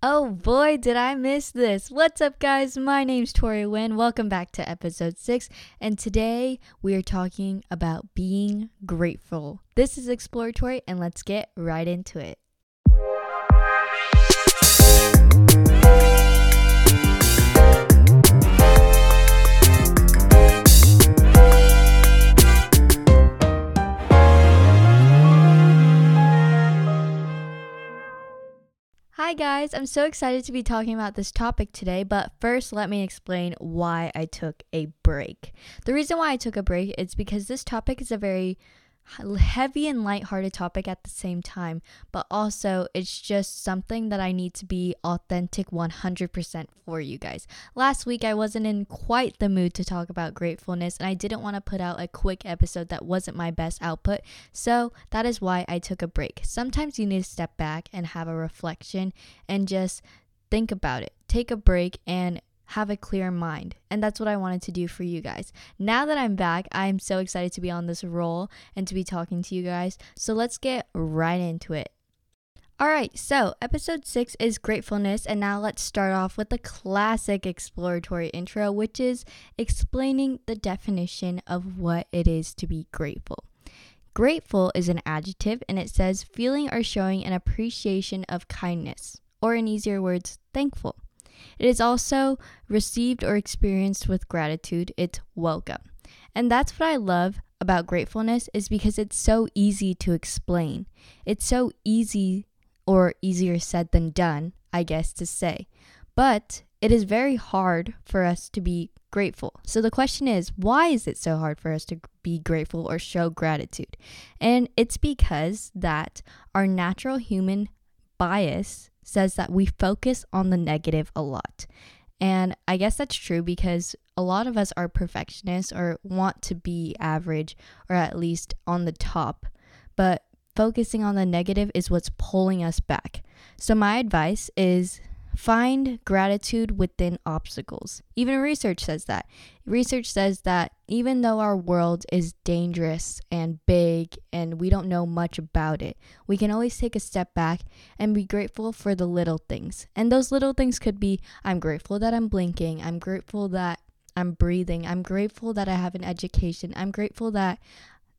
Oh boy, did I miss this. What's up, guys? My name's Tori Wynn. Welcome back to episode six. And today we are talking about being grateful. This is exploratory, and let's get right into it. Hi, guys. I'm so excited to be talking about this topic today, but first, let me explain why I took a break. The reason why I took a break is because this topic is a very heavy and lighthearted topic at the same time, but also it's just something that I need to be authentic 100% for you guys. Last week, I wasn't in quite the mood to talk about gratefulness, and I didn't want to put out a quick episode that wasn't my best output, so that is why I took a break. Sometimes you need to step back and have a reflection and just think about it. Take a break and have a clear mind. And that's what I wanted to do for you guys. Now that I'm back, I'm so excited to be on this roll and to be talking to you guys. So let's get right into it. All right, so episode six is gratefulness, and now let's start off with the classic exploratory intro, which is explaining the definition of what it is to be grateful. Grateful is an adjective, and it says feeling or showing an appreciation of kindness, or in easier words, thankful. It is also received or experienced with gratitude. It's welcome. And that's what I love about gratefulness is because it's so easy to explain. It's so easy or easier said than done, I guess to say. But it is very hard for us to be grateful. So the question is, why is it so hard for us to be grateful or show gratitude? And it's because that our natural human bias says that we focus on the negative a lot. And I guess that's true because a lot of us are perfectionists or want to be average or at least on the top. But focusing on the negative is what's pulling us back. So, my advice is Find gratitude within obstacles. Even research says that. Research says that even though our world is dangerous and big and we don't know much about it, we can always take a step back and be grateful for the little things. And those little things could be I'm grateful that I'm blinking, I'm grateful that I'm breathing, I'm grateful that I have an education, I'm grateful that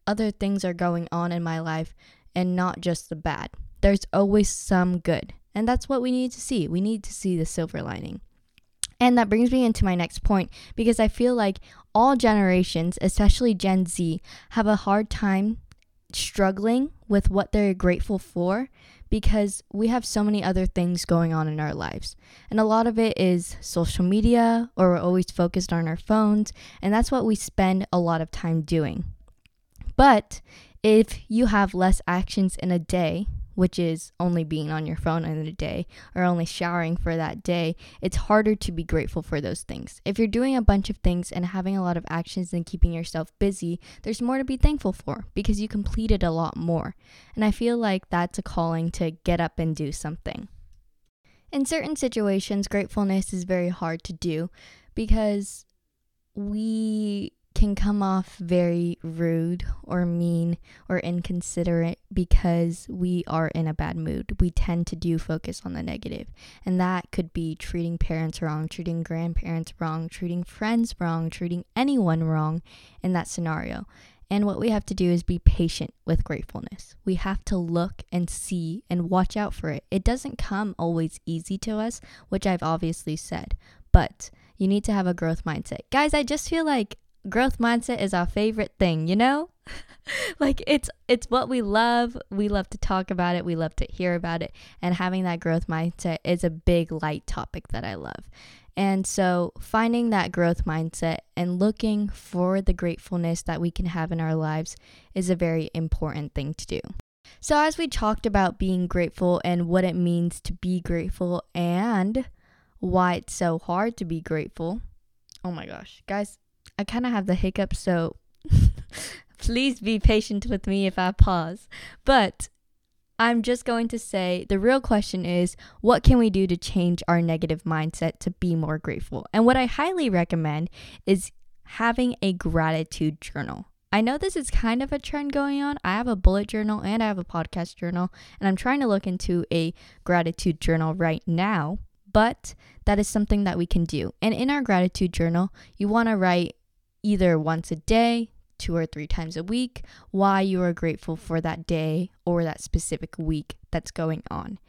other things are going on in my life and not just the bad. There's always some good. And that's what we need to see. We need to see the silver lining. And that brings me into my next point because I feel like all generations, especially Gen Z, have a hard time struggling with what they're grateful for because we have so many other things going on in our lives. And a lot of it is social media, or we're always focused on our phones, and that's what we spend a lot of time doing. But if you have less actions in a day, which is only being on your phone in a day or only showering for that day, it's harder to be grateful for those things. If you're doing a bunch of things and having a lot of actions and keeping yourself busy, there's more to be thankful for because you completed a lot more. And I feel like that's a calling to get up and do something. In certain situations, gratefulness is very hard to do because we can come off very rude or mean or inconsiderate because we are in a bad mood. We tend to do focus on the negative. And that could be treating parents wrong, treating grandparents wrong, treating friends wrong, treating anyone wrong in that scenario. And what we have to do is be patient with gratefulness. We have to look and see and watch out for it. It doesn't come always easy to us, which I've obviously said, but you need to have a growth mindset. Guys, I just feel like growth mindset is our favorite thing, you know? like it's it's what we love. We love to talk about it, we love to hear about it, and having that growth mindset is a big light topic that I love. And so, finding that growth mindset and looking for the gratefulness that we can have in our lives is a very important thing to do. So, as we talked about being grateful and what it means to be grateful and why it's so hard to be grateful, oh my gosh, guys, I kind of have the hiccup, so please be patient with me if I pause. But I'm just going to say the real question is what can we do to change our negative mindset to be more grateful? And what I highly recommend is having a gratitude journal. I know this is kind of a trend going on. I have a bullet journal and I have a podcast journal, and I'm trying to look into a gratitude journal right now, but that is something that we can do. And in our gratitude journal, you want to write either once a day, two or three times a week, why you are grateful for that day or that specific week that's going on.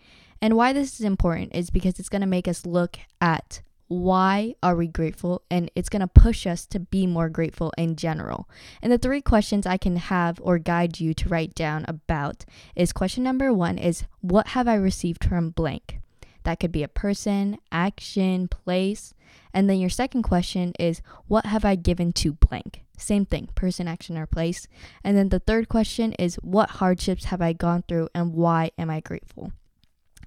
And why this is important is because it's going to make us look at why are we grateful and it's going to push us to be more grateful in general. And the three questions I can have or guide you to write down about is question number 1 is what have I received from blank? That could be a person, action, place. And then your second question is what have I given to blank? Same thing, person, action, or place. And then the third question is what hardships have I gone through and why am I grateful?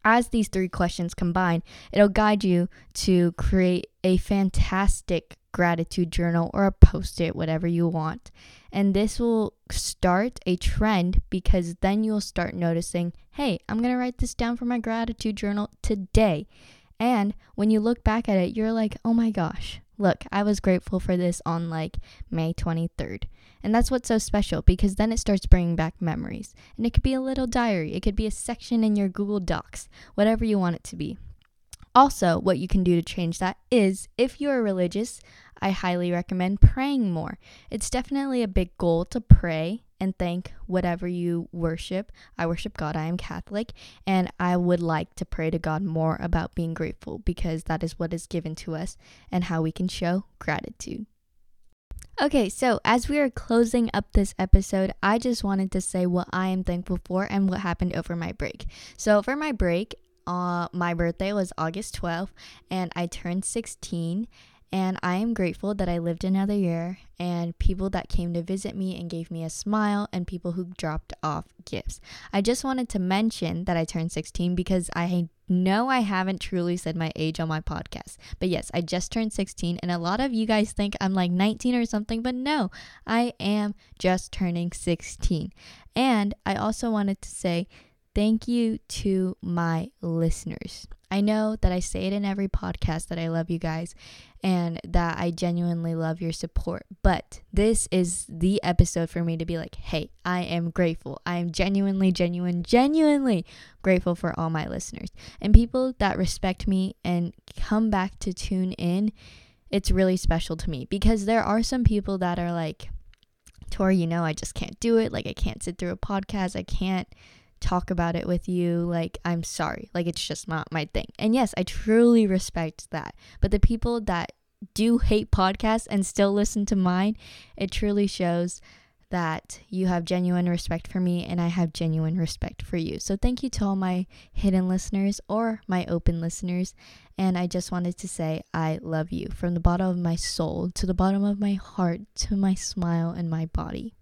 as these three questions combine, it'll guide you to create a fantastic gratitude journal or a post it, whatever you want. And this will start a trend because then you'll start noticing hey, I'm going to write this down for my gratitude journal today. And when you look back at it, you're like, oh my gosh, look, I was grateful for this on like May 23rd. And that's what's so special because then it starts bringing back memories. And it could be a little diary, it could be a section in your Google Docs, whatever you want it to be. Also, what you can do to change that is if you are religious, I highly recommend praying more. It's definitely a big goal to pray and thank whatever you worship. I worship God, I am Catholic, and I would like to pray to God more about being grateful because that is what is given to us and how we can show gratitude. Okay, so as we are closing up this episode, I just wanted to say what I am thankful for and what happened over my break. So, for my break, uh, my birthday was August 12th, and I turned 16 and I am grateful that I lived another year and people that came to visit me and gave me a smile and people who dropped off gifts. I just wanted to mention that I turned 16 because I know I haven't truly said my age on my podcast. But yes, I just turned 16 and a lot of you guys think I'm like 19 or something, but no, I am just turning 16. And I also wanted to say thank you to my listeners. I know that I say it in every podcast that I love you guys and that I genuinely love your support. But this is the episode for me to be like, hey, I am grateful. I am genuinely, genuine, genuinely grateful for all my listeners and people that respect me and come back to tune in. It's really special to me because there are some people that are like, Tori, you know, I just can't do it. Like, I can't sit through a podcast. I can't talk about it with you. Like, I'm sorry. Like, it's just not my thing. And yes, I truly respect that. But the people that do hate podcasts and still listen to mine, it truly shows that you have genuine respect for me and I have genuine respect for you. So, thank you to all my hidden listeners or my open listeners. And I just wanted to say, I love you from the bottom of my soul to the bottom of my heart to my smile and my body.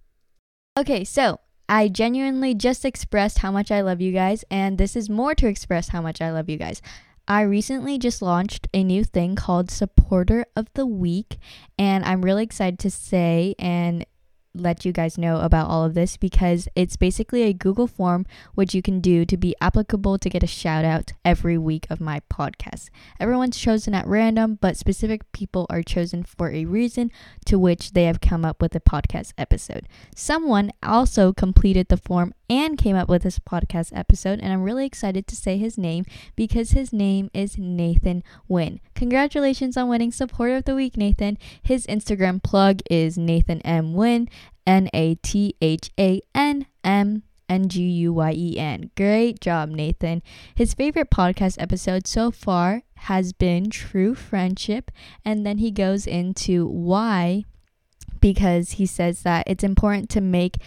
Okay, so I genuinely just expressed how much I love you guys, and this is more to express how much I love you guys. I recently just launched a new thing called Supporter of the Week, and I'm really excited to say and let you guys know about all of this because it's basically a Google form which you can do to be applicable to get a shout out every week of my podcast. Everyone's chosen at random, but specific people are chosen for a reason to which they have come up with a podcast episode. Someone also completed the form and came up with this podcast episode, and I'm really excited to say his name because his name is Nathan Nguyen. Congratulations on winning Supporter of the Week, Nathan. His Instagram plug is Nathan M. Nguyen. N A T H A N M N G U Y E N. Great job, Nathan. His favorite podcast episode so far has been True Friendship, and then he goes into why because he says that it's important to make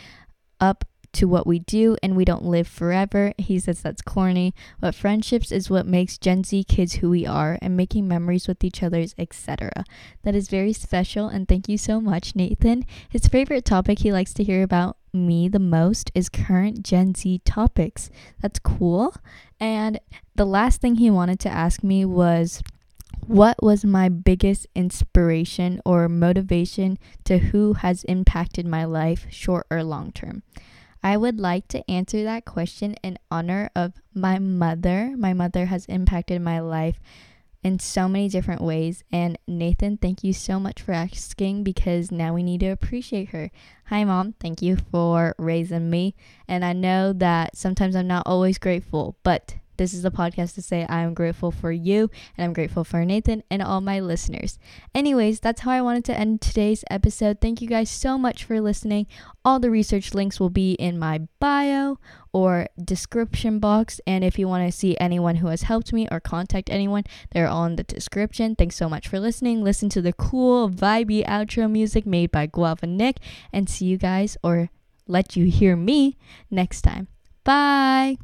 up to what we do and we don't live forever. He says that's corny, but friendships is what makes Gen Z kids who we are and making memories with each other's, etc. That is very special and thank you so much, Nathan. His favorite topic he likes to hear about me the most is current Gen Z topics. That's cool. And the last thing he wanted to ask me was what was my biggest inspiration or motivation to who has impacted my life, short or long term? I would like to answer that question in honor of my mother. My mother has impacted my life in so many different ways. And Nathan, thank you so much for asking because now we need to appreciate her. Hi, Mom. Thank you for raising me. And I know that sometimes I'm not always grateful, but this is the podcast to say I'm grateful for you and I'm grateful for Nathan and all my listeners. Anyways, that's how I wanted to end today's episode. Thank you guys so much for listening. All the research links will be in my bio or description box. And if you want to see anyone who has helped me or contact anyone, they're all in the description. Thanks so much for listening. Listen to the cool, vibey outro music made by Guavanic and see you guys or let you hear me next time. Bye.